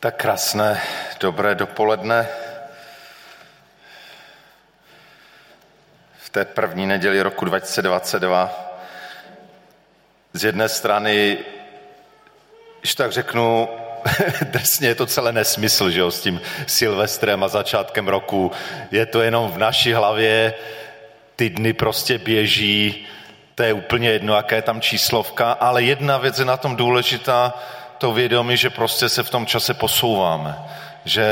Tak krásné, dobré dopoledne. V té první neděli roku 2022 z jedné strany, když tak řeknu, drsně je to celé nesmysl, že jo, s tím Silvestrem a začátkem roku. Je to jenom v naší hlavě, ty dny prostě běží, to je úplně jedno, jaká je tam číslovka, ale jedna věc je na tom důležitá, to vědomí, že prostě se v tom čase posouváme, že,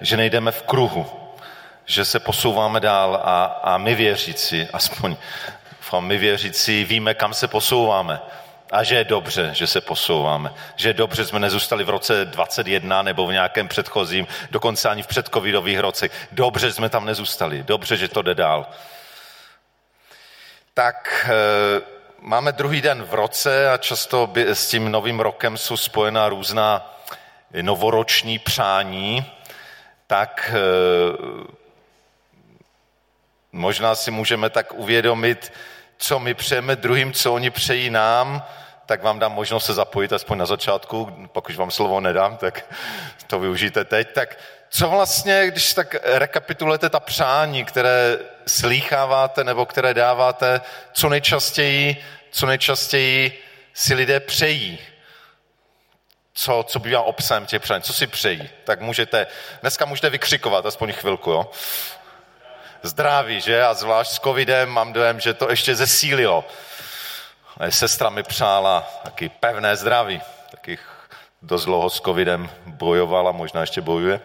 že nejdeme v kruhu, že se posouváme dál a, a my věřící, aspoň my věřící víme, kam se posouváme. A že je dobře, že se posouváme. Že je dobře, že jsme nezůstali v roce 21 nebo v nějakém předchozím, dokonce ani v předcovidových rocech. Dobře, že jsme tam nezůstali. Dobře, že to jde dál. Tak e, máme druhý den v roce a často s tím novým rokem jsou spojená různá novoroční přání. Tak e, možná si můžeme tak uvědomit, co my přejeme druhým, co oni přejí nám, tak vám dám možnost se zapojit aspoň na začátku, pokud vám slovo nedám, tak to využijte teď. Tak co vlastně, když tak rekapitulujete ta přání, které slýcháváte nebo které dáváte, co nejčastěji, co nejčastěji si lidé přejí? Co, co bývá obsahem těch přání? Co si přejí? Tak můžete, dneska můžete vykřikovat aspoň chvilku, jo? Zdraví, že? A zvlášť s covidem mám dojem, že to ještě zesílilo. Sestra mi přála taky pevné zdraví. Taky dost dlouho s covidem bojovala, možná ještě bojuje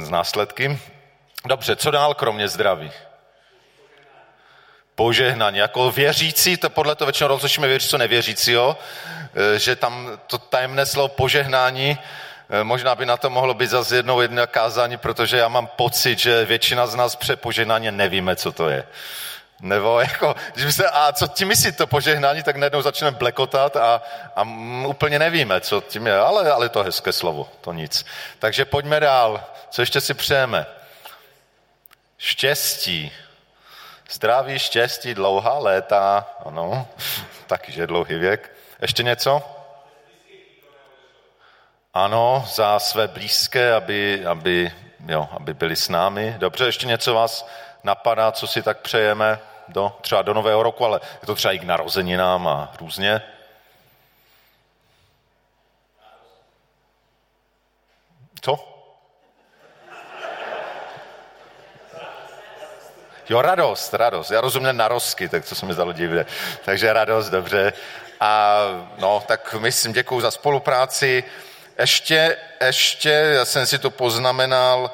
z následky. Dobře, co dál kromě zdraví? Požehnání. Jako věřící, to podle toho většinou rozlišíme věřící, co nevěřícího, e, že tam to tajemné slovo požehnání, e, možná by na to mohlo být zase jednou jedno kázání, protože já mám pocit, že většina z nás přepožehnání nevíme, co to je. Nebo jako, když by se, a co tím myslí to požehnání, tak najednou začneme blekotat a, a úplně nevíme, co tím je, ale, ale to hezké slovo, to nic. Takže pojďme dál. Co ještě si přejeme? Štěstí. Zdraví, štěstí, dlouhá léta, ano, taky, že dlouhý věk. Ještě něco? Ano, za své blízké, aby, aby, jo, aby byli s námi. Dobře, ještě něco vás napadá, co si tak přejeme? do, třeba do nového roku, ale je to třeba i k narozeninám a různě. Co? Jo, radost, radost. Já rozumím narozky, tak to se mi zdalo divné. Takže radost, dobře. A no, tak myslím, děkuji za spolupráci. Ještě, ještě, já jsem si to poznamenal,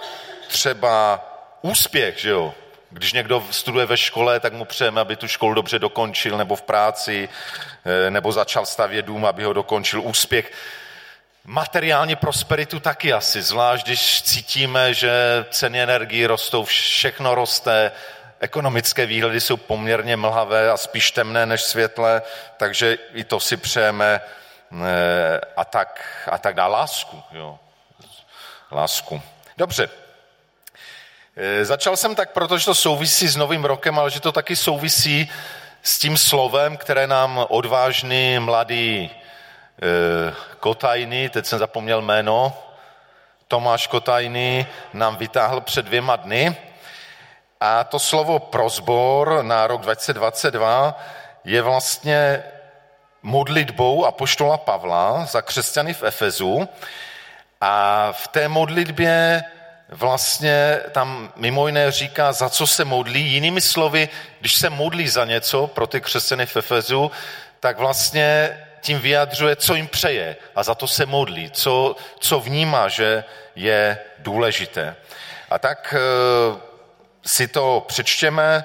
třeba úspěch, že jo? Když někdo studuje ve škole, tak mu přejeme, aby tu školu dobře dokončil, nebo v práci, eh, nebo začal stavět dům, aby ho dokončil. Úspěch. Materiální prosperitu taky asi, zvlášť když cítíme, že ceny energii rostou, všechno roste, ekonomické výhledy jsou poměrně mlhavé a spíš temné než světlé, takže i to si přejeme eh, a tak, a tak dá lásku. Jo. Lásku. Dobře, Eh, začal jsem tak, protože to souvisí s novým rokem, ale že to taky souvisí s tím slovem, které nám odvážný mladý eh, Kotajný, teď jsem zapomněl jméno, Tomáš Kotajný nám vytáhl před dvěma dny. A to slovo prozbor na rok 2022 je vlastně modlitbou apoštola Pavla za křesťany v Efezu. A v té modlitbě vlastně tam mimo jiné říká, za co se modlí. Jinými slovy, když se modlí za něco pro ty křesťany v Efezu, tak vlastně tím vyjadřuje, co jim přeje a za to se modlí, co, co vnímá, že je důležité. A tak e, si to přečtěme,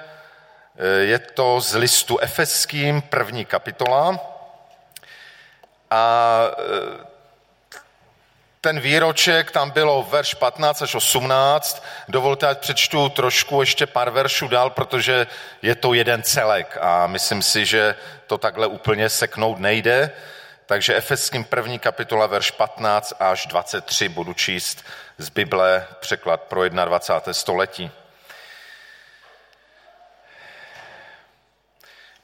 je to z listu Efeským, první kapitola. A e, ten výroček, tam bylo verš 15 až 18. Dovolte, ať přečtu trošku ještě pár veršů dál, protože je to jeden celek a myslím si, že to takhle úplně seknout nejde. Takže Efeským první kapitola, verš 15 až 23 budu číst z Bible, překlad pro 21. století.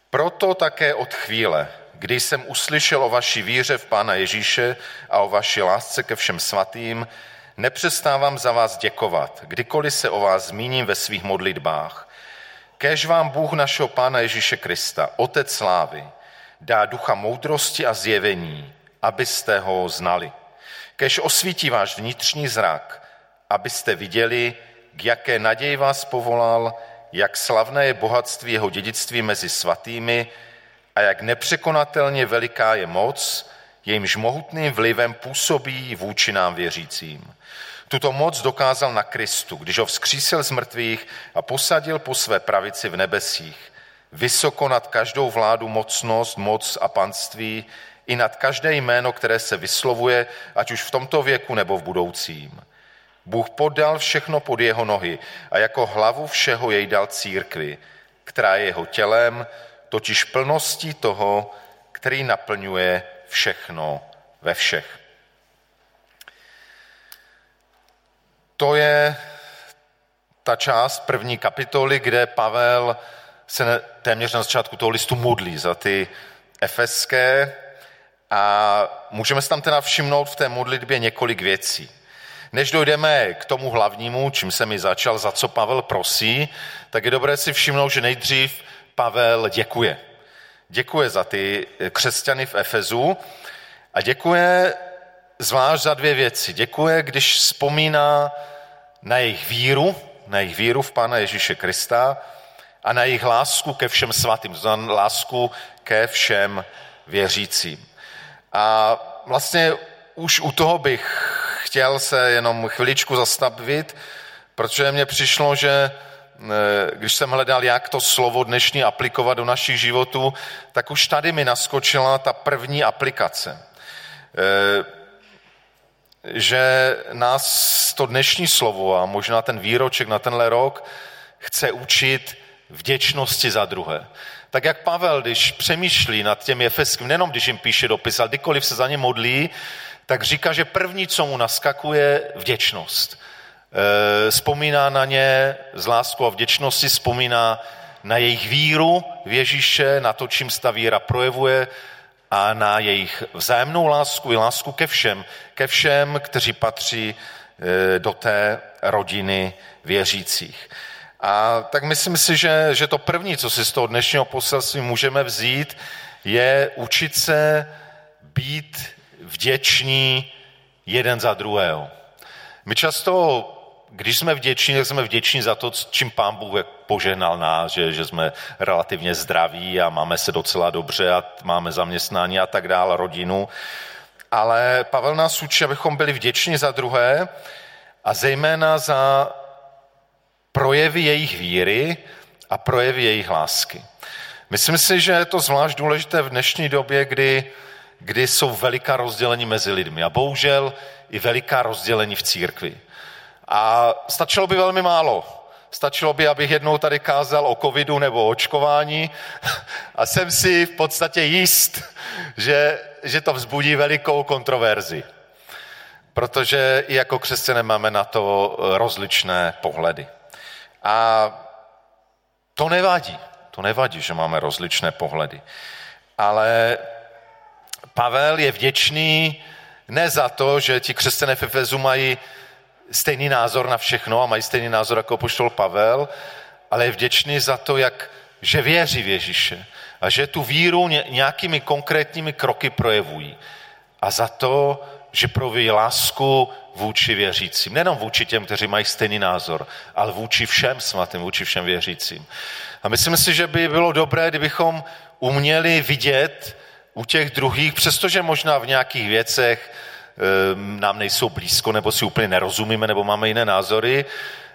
Proto také od chvíle, když jsem uslyšel o vaší víře v Pána Ježíše a o vaší lásce ke všem svatým, nepřestávám za vás děkovat, kdykoliv se o vás zmíním ve svých modlitbách. Kéž vám Bůh našeho Pána Ježíše Krista, Otec slávy, dá ducha moudrosti a zjevení, abyste ho znali. Kež osvítí váš vnitřní zrak, abyste viděli, k jaké naději vás povolal, jak slavné je bohatství jeho dědictví mezi svatými a jak nepřekonatelně veliká je moc, jejímž mohutným vlivem působí vůči nám věřícím. Tuto moc dokázal na Kristu, když ho vzkřísil z mrtvých a posadil po své pravici v nebesích, vysoko nad každou vládu mocnost, moc a panství, i nad každé jméno, které se vyslovuje, ať už v tomto věku nebo v budoucím. Bůh podal všechno pod jeho nohy a jako hlavu všeho jej dal církvi, která je jeho tělem, totiž plností toho, který naplňuje všechno ve všech. To je ta část první kapitoly, kde Pavel se téměř na začátku toho listu modlí za ty efeské a můžeme se tam teda všimnout v té modlitbě několik věcí. Než dojdeme k tomu hlavnímu, čím se mi začal, za co Pavel prosí, tak je dobré si všimnout, že nejdřív Pavel děkuje. Děkuje za ty křesťany v Efezu a děkuje zvlášť za dvě věci. Děkuje, když vzpomíná na jejich víru, na jejich víru v Pána Ježíše Krista a na jejich lásku ke všem svatým, znamená lásku ke všem věřícím. A vlastně už u toho bych chtěl se jenom chviličku zastavit, protože mně přišlo, že eh, když jsem hledal, jak to slovo dnešní aplikovat do našich životů, tak už tady mi naskočila ta první aplikace. Eh, že nás to dnešní slovo a možná ten výroček na tenhle rok chce učit vděčnosti za druhé. Tak jak Pavel, když přemýšlí nad těmi efeským, nejenom když jim píše dopis, ale kdykoliv se za ně modlí, tak říká, že první, co mu naskakuje, vděčnost. E, vzpomíná na ně z lásku a vděčnosti, vzpomíná na jejich víru v Ježíše, na to, čím ta víra projevuje a na jejich vzájemnou lásku i lásku ke všem, ke všem, kteří patří e, do té rodiny věřících. A tak myslím si, že, že to první, co si z toho dnešního poselství můžeme vzít, je učit se být vděční jeden za druhého. My často, když jsme vděční, tak jsme vděční za to, čím pán Bůh požehnal nás, že, že jsme relativně zdraví a máme se docela dobře a máme zaměstnání a tak dále, rodinu. Ale Pavel nás učí, abychom byli vděční za druhé a zejména za projevy jejich víry a projevy jejich lásky. Myslím si, že je to zvlášť důležité v dnešní době, kdy kdy jsou veliká rozdělení mezi lidmi a bohužel i veliká rozdělení v církvi. A stačilo by velmi málo. Stačilo by, abych jednou tady kázal o covidu nebo o očkování a jsem si v podstatě jist, že, že to vzbudí velikou kontroverzi. Protože i jako křesťané máme na to rozličné pohledy. A to nevadí. To nevadí, že máme rozličné pohledy. Ale Pavel je vděčný ne za to, že ti křesťané v Efezu mají stejný názor na všechno a mají stejný názor jako poštol Pavel, ale je vděčný za to, jak, že věří v Ježíše a že tu víru nějakými konkrétními kroky projevují. A za to, že proví lásku vůči věřícím. Nenom vůči těm, kteří mají stejný názor, ale vůči všem svatým, vůči všem věřícím. A myslím si, že by bylo dobré, kdybychom uměli vidět u těch druhých, přestože možná v nějakých věcech ehm, nám nejsou blízko, nebo si úplně nerozumíme, nebo máme jiné názory,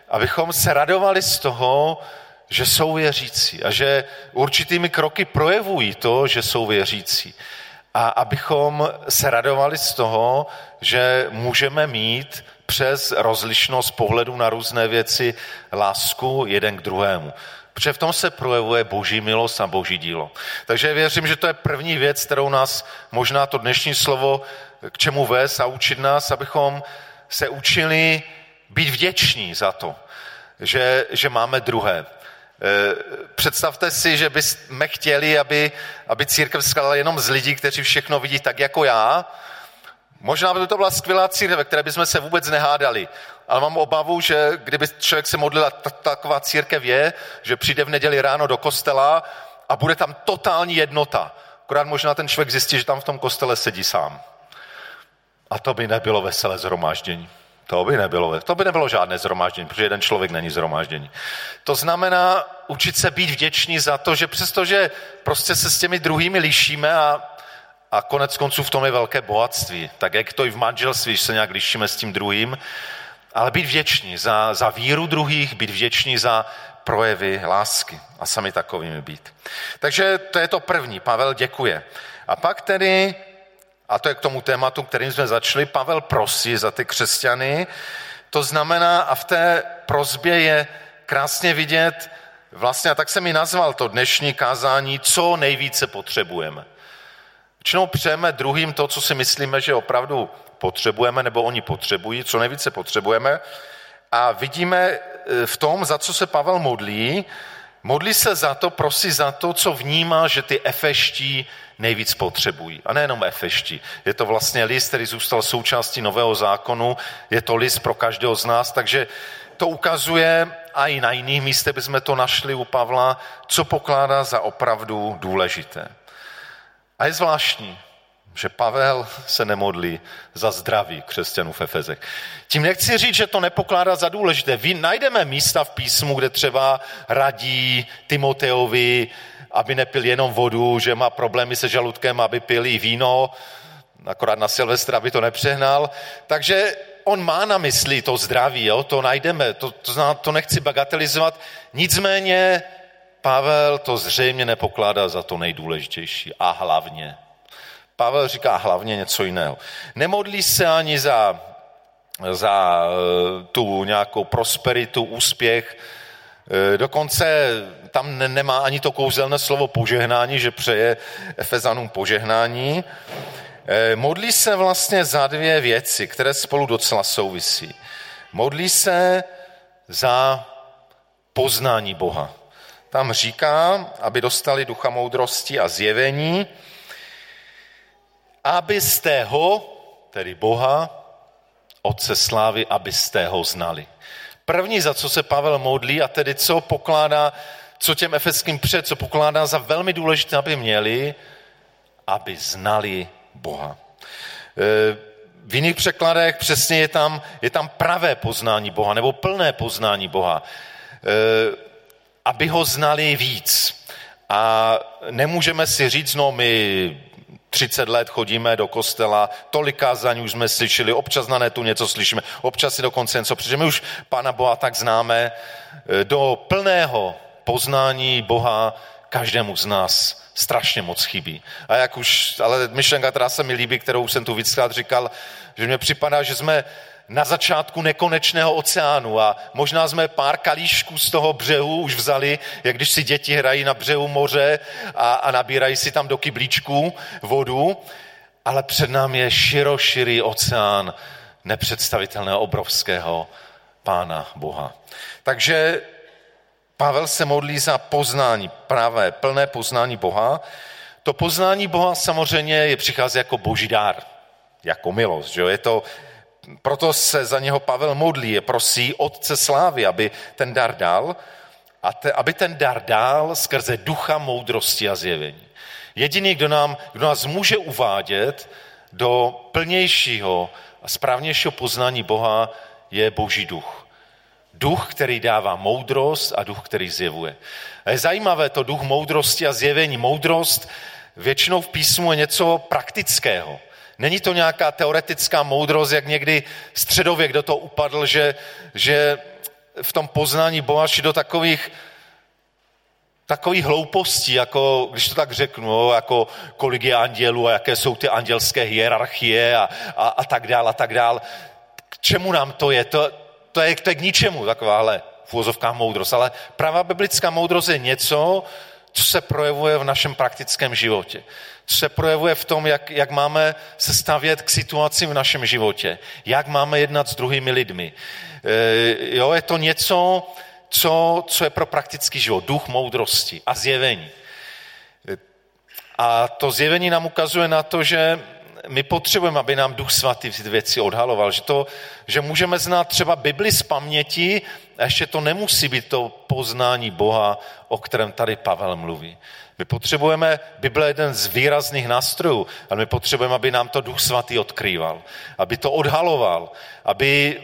abychom se radovali z toho, že jsou věřící a že určitými kroky projevují to, že jsou věřící. A abychom se radovali z toho, že můžeme mít přes rozlišnost pohledu na různé věci lásku jeden k druhému. Protože v tom se projevuje boží milost a boží dílo. Takže věřím, že to je první věc, kterou nás možná to dnešní slovo k čemu vést a učit nás, abychom se učili být vděční za to, že, že máme druhé. představte si, že bychom chtěli, aby, aby církev skladala jenom z lidí, kteří všechno vidí tak jako já. Možná by to byla skvělá církev, ve které bychom se vůbec nehádali. Ale mám obavu, že kdyby člověk se modlil, taková církev je, že přijde v neděli ráno do kostela a bude tam totální jednota. Akorát možná ten člověk zjistí, že tam v tom kostele sedí sám. A to by nebylo veselé zhromáždění. To by nebylo, to by nebylo žádné zhromáždění, protože jeden člověk není zhromáždění. To znamená učit se být vděční za to, že přestože prostě se s těmi druhými lišíme a, a konec konců v tom je velké bohatství, tak jak to i v manželství, že se nějak lišíme s tím druhým, ale být vděční za, za víru druhých, být vděční za projevy lásky a sami takovými být. Takže to je to první. Pavel děkuje. A pak tedy a to je k tomu tématu, kterým jsme začali, Pavel prosí za ty křesťany. To znamená, a v té prozbě je krásně vidět, vlastně, a tak jsem mi nazval to dnešní kázání, co nejvíce potřebujeme. Většinou přejeme druhým to, co si myslíme, že opravdu potřebujeme, nebo oni potřebují, co nejvíce potřebujeme. A vidíme e, v tom, za co se Pavel modlí, modlí se za to, prosí za to, co vnímá, že ty efeští nejvíc potřebují. A nejenom efešti. Je to vlastně list, který zůstal součástí nového zákonu. Je to list pro každého z nás, takže to ukazuje a i na jiných místech bychom to našli u Pavla, co pokládá za opravdu důležité. A je zvláštní, že Pavel se nemodlí za zdraví křesťanů v Efezech. Tím nechci říct, že to nepokládá za důležité. Vy najdeme místa v písmu, kde třeba radí Timoteovi, aby nepil jenom vodu, že má problémy se žaludkem, aby pil i víno, akorát na Silvestra, aby to nepřehnal. Takže on má na mysli to zdraví, jo? to najdeme, to, to, to nechci bagatelizovat. Nicméně Pavel to zřejmě nepokládá za to nejdůležitější a hlavně. Pavel říká hlavně něco jiného. Nemodlí se ani za, za eh, tu nějakou prosperitu, úspěch, Eh, dokonce tam nemá ani to kouzelné slovo požehnání, že přeje Efezanům požehnání. Eh, modlí se vlastně za dvě věci, které spolu docela souvisí. Modlí se za poznání Boha. Tam říká, aby dostali ducha moudrosti a zjevení, abyste ho, tedy Boha, Otce slávy, abyste ho znali. První, za co se Pavel modlí a tedy co pokládá, co těm efeským před, co pokládá za velmi důležité, aby měli, aby znali Boha. E, v jiných překladech přesně je tam, je tam pravé poznání Boha nebo plné poznání Boha. E, aby ho znali víc. A nemůžeme si říct, no my 30 let chodíme do kostela, tolik kázání už jsme slyšeli, občas na netu něco slyšíme, občas si dokonce něco, protože my už Pána Boha tak známe. E, do plného poznání Boha každému z nás strašně moc chybí. A jak už, ale myšlenka, která se mi líbí, kterou jsem tu víckrát říkal, že mně připadá, že jsme na začátku nekonečného oceánu a možná jsme pár kalíšků z toho břehu už vzali, jak když si děti hrají na břehu moře a, a nabírají si tam do kyblíčků vodu, ale před námi je široširý oceán nepředstavitelného obrovského Pána Boha. Takže Pavel se modlí za poznání, pravé, plné poznání Boha. To poznání Boha samozřejmě je přichází jako boží dár, jako milost. Že? Je to proto se za něho Pavel modlí, je prosí Otce Slávy, aby ten dar dal, a te, aby ten dar dal skrze ducha moudrosti a zjevení. Jediný, kdo, nám, kdo nás může uvádět do plnějšího a správnějšího poznání Boha, je Boží duch. Duch, který dává moudrost a duch, který zjevuje. A je zajímavé to duch moudrosti a zjevení. Moudrost většinou v písmu je něco praktického. Není to nějaká teoretická moudrost, jak někdy středověk do toho upadl, že, že v tom poznání Boha do takových takových hloupostí, jako, když to tak řeknu, jako kolik je andělů a jaké jsou ty andělské hierarchie a, a, a tak dál a tak dál. K čemu nám to je? To, to, je, to je k ničemu, takováhle fůzovká moudrost. Ale pravá biblická moudrost je něco, co se projevuje v našem praktickém životě se projevuje v tom, jak, jak máme se stavět k situacím v našem životě, jak máme jednat s druhými lidmi. E, jo, je to něco, co, co je pro praktický život. Duch moudrosti a zjevení. A to zjevení nám ukazuje na to, že my potřebujeme, aby nám Duch Svatý ty věci odhaloval, že, to, že můžeme znát třeba Bibli z paměti a ještě to nemusí být to poznání Boha, o kterém tady Pavel mluví. My potřebujeme, Bible je jeden z výrazných nástrojů, ale my potřebujeme, aby nám to Duch Svatý odkrýval, aby to odhaloval, aby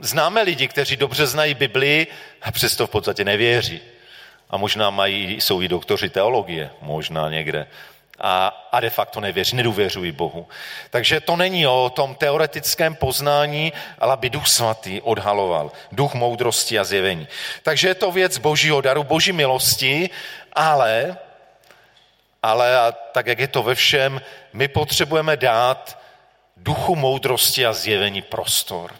známe lidi, kteří dobře znají Bibli a přesto v podstatě nevěří. A možná mají, jsou i doktoři teologie, možná někde. A, a de facto nevěří, nedůvěřují Bohu. Takže to není o tom teoretickém poznání, ale aby Duch Svatý odhaloval. Duch moudrosti a zjevení. Takže je to věc božího daru, boží milosti, ale, ale a tak, jak je to ve všem, my potřebujeme dát duchu moudrosti a zjevení prostor.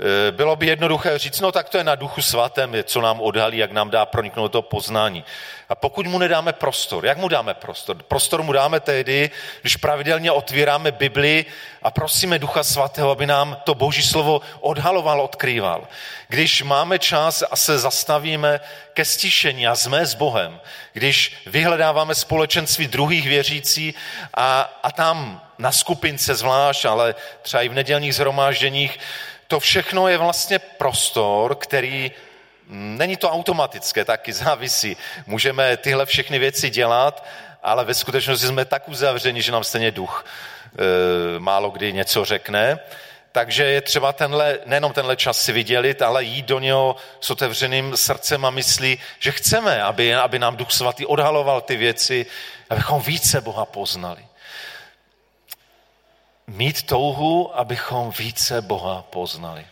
Eh, bylo by jednoduché říct, no tak to je na duchu svatém, co nám odhalí, jak nám dá proniknout to poznání. A pokud mu nedáme prostor, jak mu dáme prostor? Prostor mu dáme tehdy, když pravidelně otvíráme Bibli a prosíme Ducha Svatého, aby nám to Boží slovo odhaloval, odkrýval. Když máme čas a se zastavíme ke stišení a jsme s Bohem, když vyhledáváme společenství druhých věřící a, a tam na skupince zvlášť, ale třeba i v nedělních zhromážděních, to všechno je vlastně prostor, který mm, není to automatické, taky závisí. Můžeme tyhle všechny věci dělat, ale ve skutečnosti jsme tak uzavřeni, že nám stejně duch e, málo kdy něco řekne. Takže je třeba tenhle, nejenom tenhle čas si vydělit, ale jít do něho s otevřeným srdcem a myslí, že chceme, aby, aby nám Duch Svatý odhaloval ty věci, abychom více Boha poznali mít touhu, abychom více Boha poznali.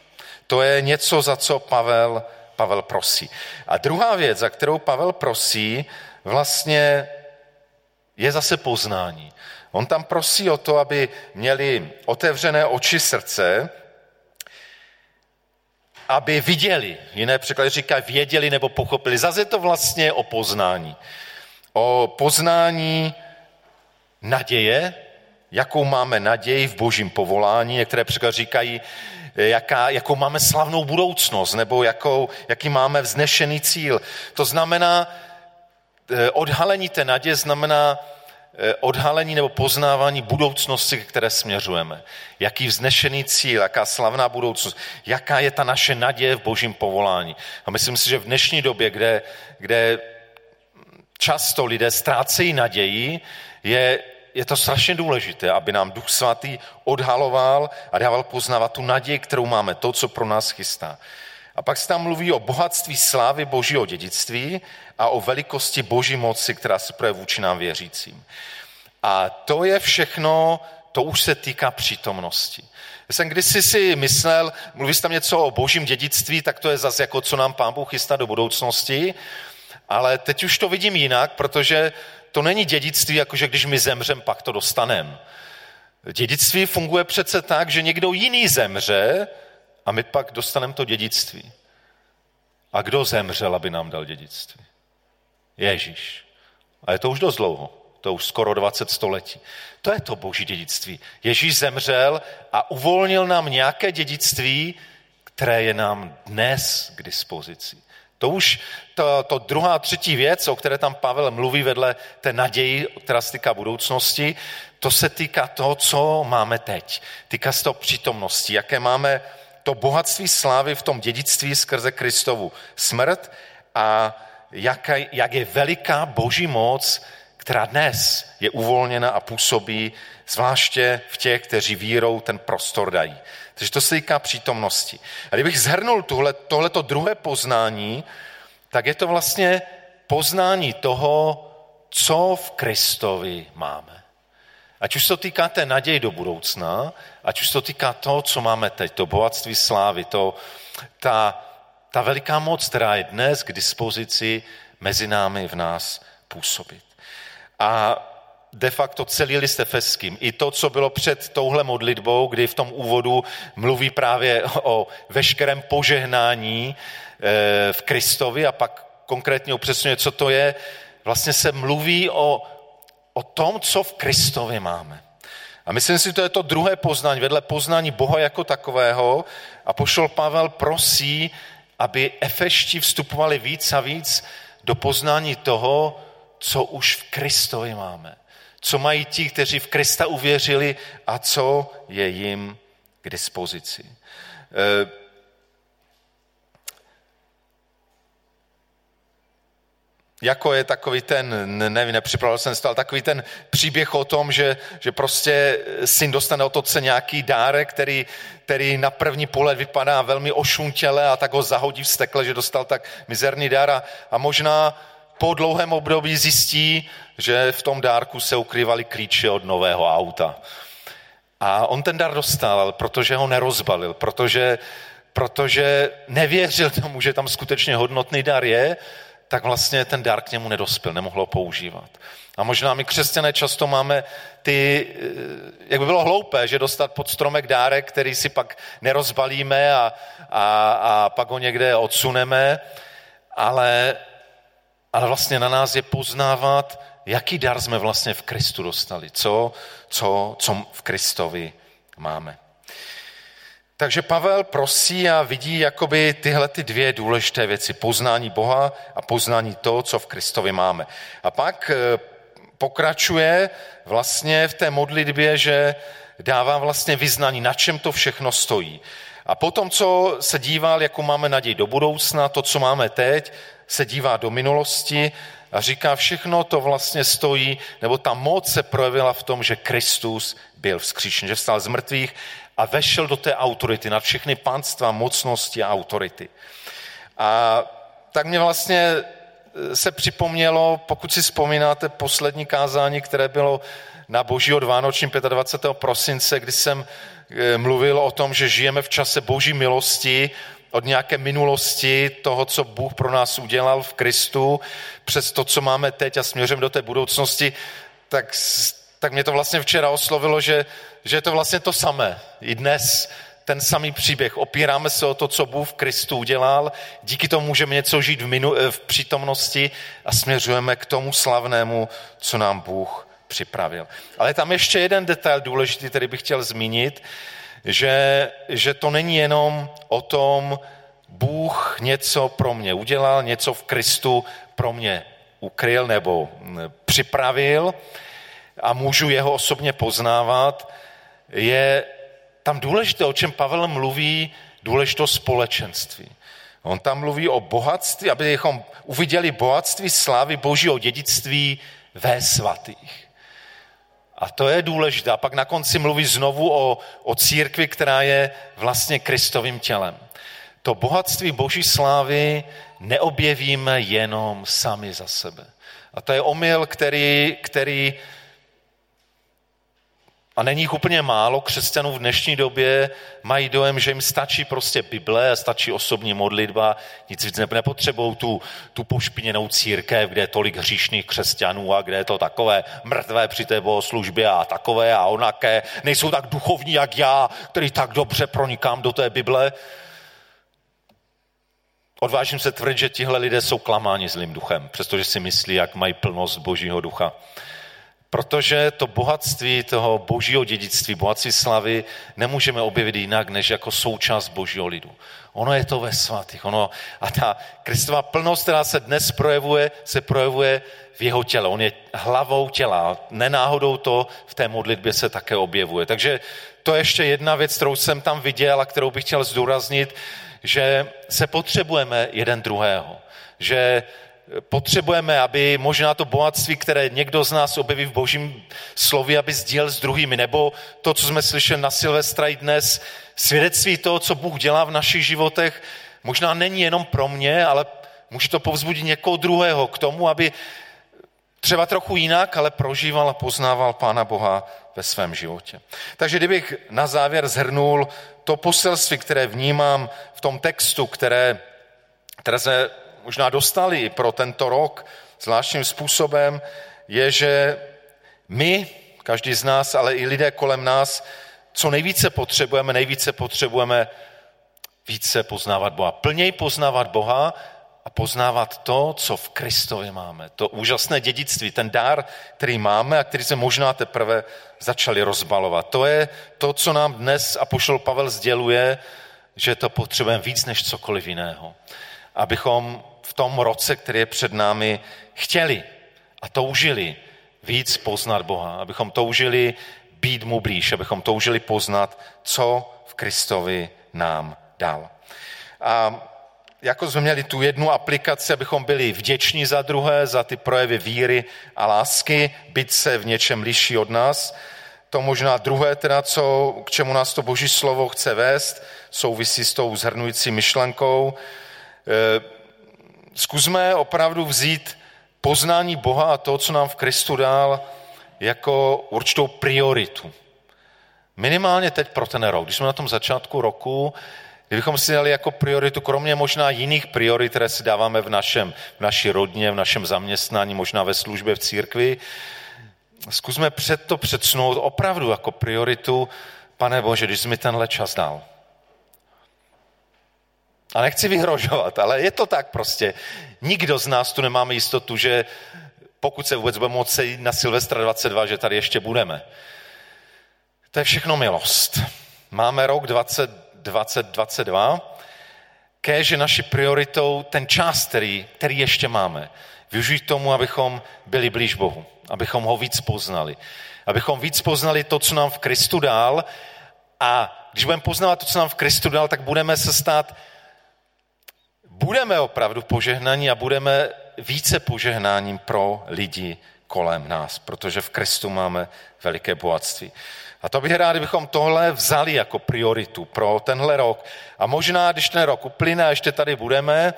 To je něco, za co Pavel, Pavel prosí. A druhá věc, za kterou Pavel prosí, vlastně je zase poznání. On tam prosí o to, aby měli otevřené oči srdce, aby viděli. Jiné překlady říkají věděli nebo pochopili. Zase je to vlastně o poznání. O poznání naděje, jakou máme naději v božím povolání. Některé překlady říkají, jaká, jakou máme slavnou budoucnost, nebo jakou, jaký máme vznešený cíl. To znamená, eh, odhalení té naděje znamená eh, odhalení nebo poznávání budoucnosti, které směřujeme. Jaký vznešený cíl, jaká slavná budoucnost, jaká je ta naše naděje v božím povolání. A myslím si, že v dnešní době, kde, kde často lidé ztrácejí naději, je je to strašně důležité, aby nám Duch Svatý odhaloval a dával poznávat tu naději, kterou máme, to, co pro nás chystá. A pak se tam mluví o bohatství slávy božího dědictví a o velikosti boží moci, která se projeví vůči nám věřícím. A to je všechno, to už se týká přítomnosti. Já jsem kdysi si myslel, mluví tam něco o božím dědictví, tak to je zase jako, co nám pán Bůh chystá do budoucnosti, ale teď už to vidím jinak, protože to není dědictví, jakože když my zemřem, pak to dostaneme. Dědictví funguje přece tak, že někdo jiný zemře a my pak dostaneme to dědictví. A kdo zemřel, aby nám dal dědictví? Ježíš. A je to už dost dlouho. To už skoro 20 století. To je to boží dědictví. Ježíš zemřel a uvolnil nám nějaké dědictví, které je nám dnes k dispozici. To už to, to druhá, třetí věc, o které tam Pavel mluví vedle té naději, která se týká budoucnosti, to se týká toho, co máme teď. Týká se toho přítomnosti, jaké máme to bohatství slávy v tom dědictví skrze Kristovu smrt a jak, jak je veliká boží moc, která dnes je uvolněna a působí zvláště v těch, kteří vírou ten prostor dají. Takže to se týká přítomnosti. A kdybych zhrnul tohle, tohleto druhé poznání, tak je to vlastně poznání toho, co v Kristovi máme. Ať už se to týká té naději do budoucna, ať už se to týká toho, co máme teď, to bohatství slávy, to, ta, ta veliká moc, která je dnes k dispozici mezi námi v nás působit. A de facto celý list efeským. I to, co bylo před touhle modlitbou, kdy v tom úvodu mluví právě o veškerém požehnání eh, v Kristovi a pak konkrétně upřesňuje, co to je, vlastně se mluví o, o tom, co v Kristovi máme. A myslím si, že to je to druhé poznání, vedle poznání Boha jako takového. A pošel Pavel prosí, aby efešti vstupovali víc a víc do poznání toho, co už v Kristovi máme. Co mají ti, kteří v Krista uvěřili a co je jim k dispozici. Eh, jako je takový ten, nevím, nepřipravil jsem se, takový ten příběh o tom, že, že prostě syn dostane od otce nějaký dárek, který, který na první pohled vypadá velmi ošuntěle a tak ho zahodí v stekle, že dostal tak mizerný dár a, a možná po dlouhém období zjistí, že v tom dárku se ukrývaly klíče od nového auta. A on ten dar dostal, protože ho nerozbalil, protože, protože nevěřil tomu, že tam skutečně hodnotný dar je, tak vlastně ten dar k němu nedospěl, nemohl ho používat. A možná my křesťané často máme ty, eh, jak by bylo hloupé, že dostat pod stromek dárek, který si pak nerozbalíme a, a, a pak ho někde odsuneme, ale, ale vlastně na nás je poznávat, jaký dar jsme vlastně v Kristu dostali, co, co, co v Kristovi máme. Takže Pavel prosí a vidí jakoby tyhle ty dvě důležité věci. Poznání Boha a poznání toho, co v Kristovi máme. A pak eh, pokračuje vlastně v té modlitbě, že dává vlastně vyznání, na čem to všechno stojí. A potom, co se díval, jako máme naději do budoucna, to, co máme teď, se dívá do minulosti a říká, všechno to vlastně stojí, nebo ta moc se projevila v tom, že Kristus byl vzkříšen, že vstal z mrtvých a vešel do té autority nad všechny pánstva, mocnosti a autority. A tak mě vlastně eh, se připomnělo, pokud si vzpomínáte, poslední kázání, které bylo na boží od Vánočním 25. prosince, kdy jsem eh, mluvil o tom, že žijeme v čase boží milosti, od nějaké minulosti toho, co Bůh pro nás udělal v Kristu, přes to, co máme teď a směřem do té budoucnosti, tak, tak mě to vlastně včera oslovilo, že že je to vlastně to samé. I dnes ten samý příběh. Opíráme se o to, co Bůh v Kristu udělal, díky tomu můžeme něco žít v, minu, v přítomnosti a směřujeme k tomu slavnému, co nám Bůh připravil. Ale tam ještě jeden detail důležitý, který bych chtěl zmínit, že, že to není jenom o tom, Bůh něco pro mě udělal, něco v Kristu pro mě ukryl nebo připravil a můžu jeho osobně poznávat, je tam důležité, o čem Pavel mluví, důležitost společenství. On tam mluví o bohatství, abychom uviděli bohatství slávy božího dědictví ve svatých. A to je důležité. A pak na konci mluví znovu o, o církvi, která je vlastně Kristovým tělem. To bohatství boží slávy neobjevíme jenom sami za sebe. A to je omyl, který, který a není jich úplně málo, křesťanů v dnešní době mají dojem, že jim stačí prostě Bible, stačí osobní modlitba, nic víc nepotřebují tu, tu pošpiněnou církev, kde je tolik hříšných křesťanů a kde je to takové mrtvé při té bohoslužbě a takové a onaké. Nejsou tak duchovní jak já, který tak dobře pronikám do té Bible. Odvážím se tvrdit, že tihle lidé jsou klamáni zlým duchem, přestože si myslí, jak mají plnost božího ducha. Protože to bohatství toho božího dědictví, bohatství slavy, nemůžeme objevit jinak, než jako součást božího lidu. Ono je to ve svatých. Ono, a ta Kristova plnost, která se dnes projevuje, se projevuje v jeho těle. On je hlavou těla. Nenáhodou to v té modlitbě se také objevuje. Takže to je ještě jedna věc, kterou jsem tam viděl a kterou bych chtěl zdůraznit, že se potřebujeme jeden druhého. Že potřebujeme, aby možná to bohatství, které někdo z nás objeví v božím slově, aby sdílel s druhými, nebo to, co jsme slyšeli na Silvestra i dnes, svědectví toho, co Bůh dělá v našich životech, možná není jenom pro mě, ale může to povzbudit někoho druhého k tomu, aby třeba trochu jinak, ale prožíval a poznával Pána Boha ve svém životě. Takže kdybych na závěr zhrnul to poselství, které vnímám v tom textu, které, které se možná dostali pro tento rok zvláštním způsobem, je, že my, každý z nás, ale i lidé kolem nás, co nejvíce potřebujeme, nejvíce potřebujeme více poznávat Boha. Plněji poznávat Boha a poznávat to, co v Kristovi máme. To úžasné dědictví, ten dár, který máme a který se možná teprve začali rozbalovat. To je to, co nám dnes a pošel Pavel sděluje že to potřebujeme víc než cokoliv jiného. Abychom v tom roce, který je před námi, chtěli a toužili víc poznat Boha, abychom toužili být mu blíž, abychom toužili poznat, co v Kristovi nám dal. A jako jsme měli tu jednu aplikaci, abychom byli vděční za druhé, za ty projevy víry a lásky, být se v něčem liší od nás. To možná druhé, teda, co, k čemu nás to boží slovo chce vést, souvisí s tou zhrnující myšlenkou. E, zkusme opravdu vzít poznání Boha a to, co nám v Kristu dal, jako určitou prioritu. Minimálně teď pro ten rok. Když jsme na tom začátku roku, kdybychom si dali jako prioritu, kromě možná jiných priorit, které si dáváme v, našem, v naší rodině, v našem zaměstnání, možná ve službě v církvi, zkusme před to předsunout opravdu jako prioritu, pane Bože, když jsi mi tenhle čas dal. A nechci vyhrožovat, ale je to tak prostě. Nikdo z nás tu nemáme jistotu, že pokud se vůbec budeme moci na Silvestra 22, že tady ještě budeme. To je všechno milost. Máme rok 2022, kež je naší prioritou ten čas, který, který ještě máme. Využít tomu, abychom byli blíž Bohu, abychom ho víc poznali. Abychom víc poznali to, co nám v Kristu dal a když budeme poznávat to, co nám v Kristu dal, tak budeme se stát, budeme opravdu požehnaní a budeme více požehnáním pro lidi kolem nás, protože v Kristu máme veliké bohatství. A to bych rád, kdybychom tohle vzali jako prioritu pro tenhle rok. A možná, když ten rok uplyne a ještě tady budeme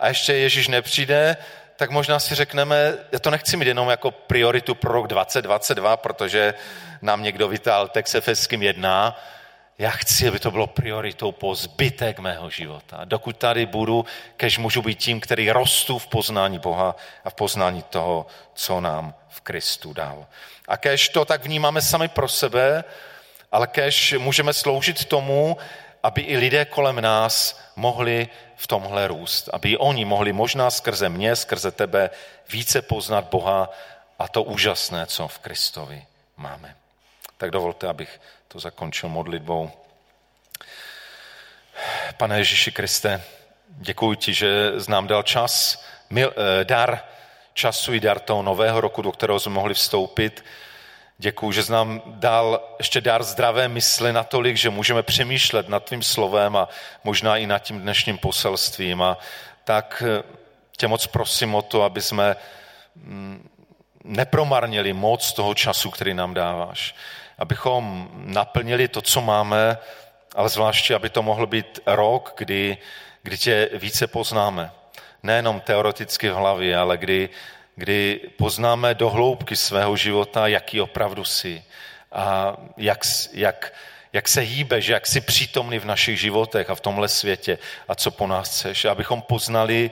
a ještě Ježíš nepřijde, tak možná si řekneme, já to nechci mít jenom jako prioritu pro rok 2022, protože nám někdo vytáhl text Efeským jedná, já chci, aby to bylo prioritou po zbytek mého života. Dokud tady budu, kež můžu být tím, který rostu v poznání Boha a v poznání toho, co nám v Kristu dal. A kež to tak vnímáme sami pro sebe, ale kež můžeme sloužit tomu, aby i lidé kolem nás mohli v tomhle růst. Aby oni mohli možná skrze mě, skrze tebe více poznat Boha a to úžasné, co v Kristovi máme. Tak dovolte, abych to zakončil modlitbou. Pane Ježíši Kriste, děkuji ti, že znám dal čas, mil, eh, dar času i dar toho nového roku, do kterého jsme mohli vstoupit. Děkuji, že znám dal ještě dar zdravé mysli natolik, že můžeme přemýšlet nad tvým slovem a možná i nad tím dnešním poselstvím. A tak eh, tě moc prosím o to, aby jsme mm, nepromarnili moc toho času, který nám dáváš abychom naplnili to, co máme, ale zvláště, aby to mohl být rok, kdy, kdy tě více poznáme. Nejenom teoreticky v hlavě, ale kdy, kdy poznáme do hloubky svého života, jaký opravdu jsi a jak, jak, jak se hýbeš, jak jsi přítomný v našich životech a v tomhle světě a co po nás chceš. Abychom poznali,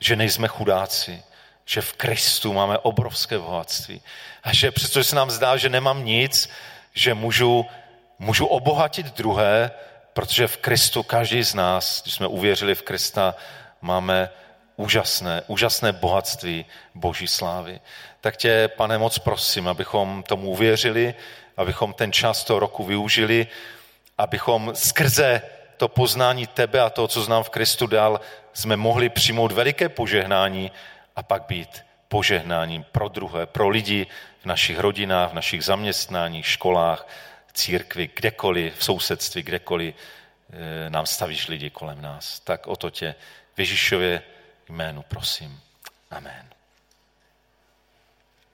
že nejsme chudáci, že v Kristu máme obrovské bohatství a že přestože se nám zdá, že nemám nic, že můžu, můžu obohatit druhé, protože v Kristu každý z nás, když jsme uvěřili v Krista, máme úžasné, úžasné bohatství Boží slávy. Tak tě, pane, moc prosím, abychom tomu uvěřili, abychom ten čas toho roku využili, abychom skrze to poznání tebe a toho, co znám v Kristu dal, jsme mohli přijmout veliké požehnání a pak být požehnáním pro druhé, pro lidi v našich rodinách, v našich zaměstnáních, školách, církvi, kdekoliv, v sousedství, kdekoliv eh, nám stavíš lidi kolem nás. Tak o to tě v Ježíšově jménu prosím. Amen.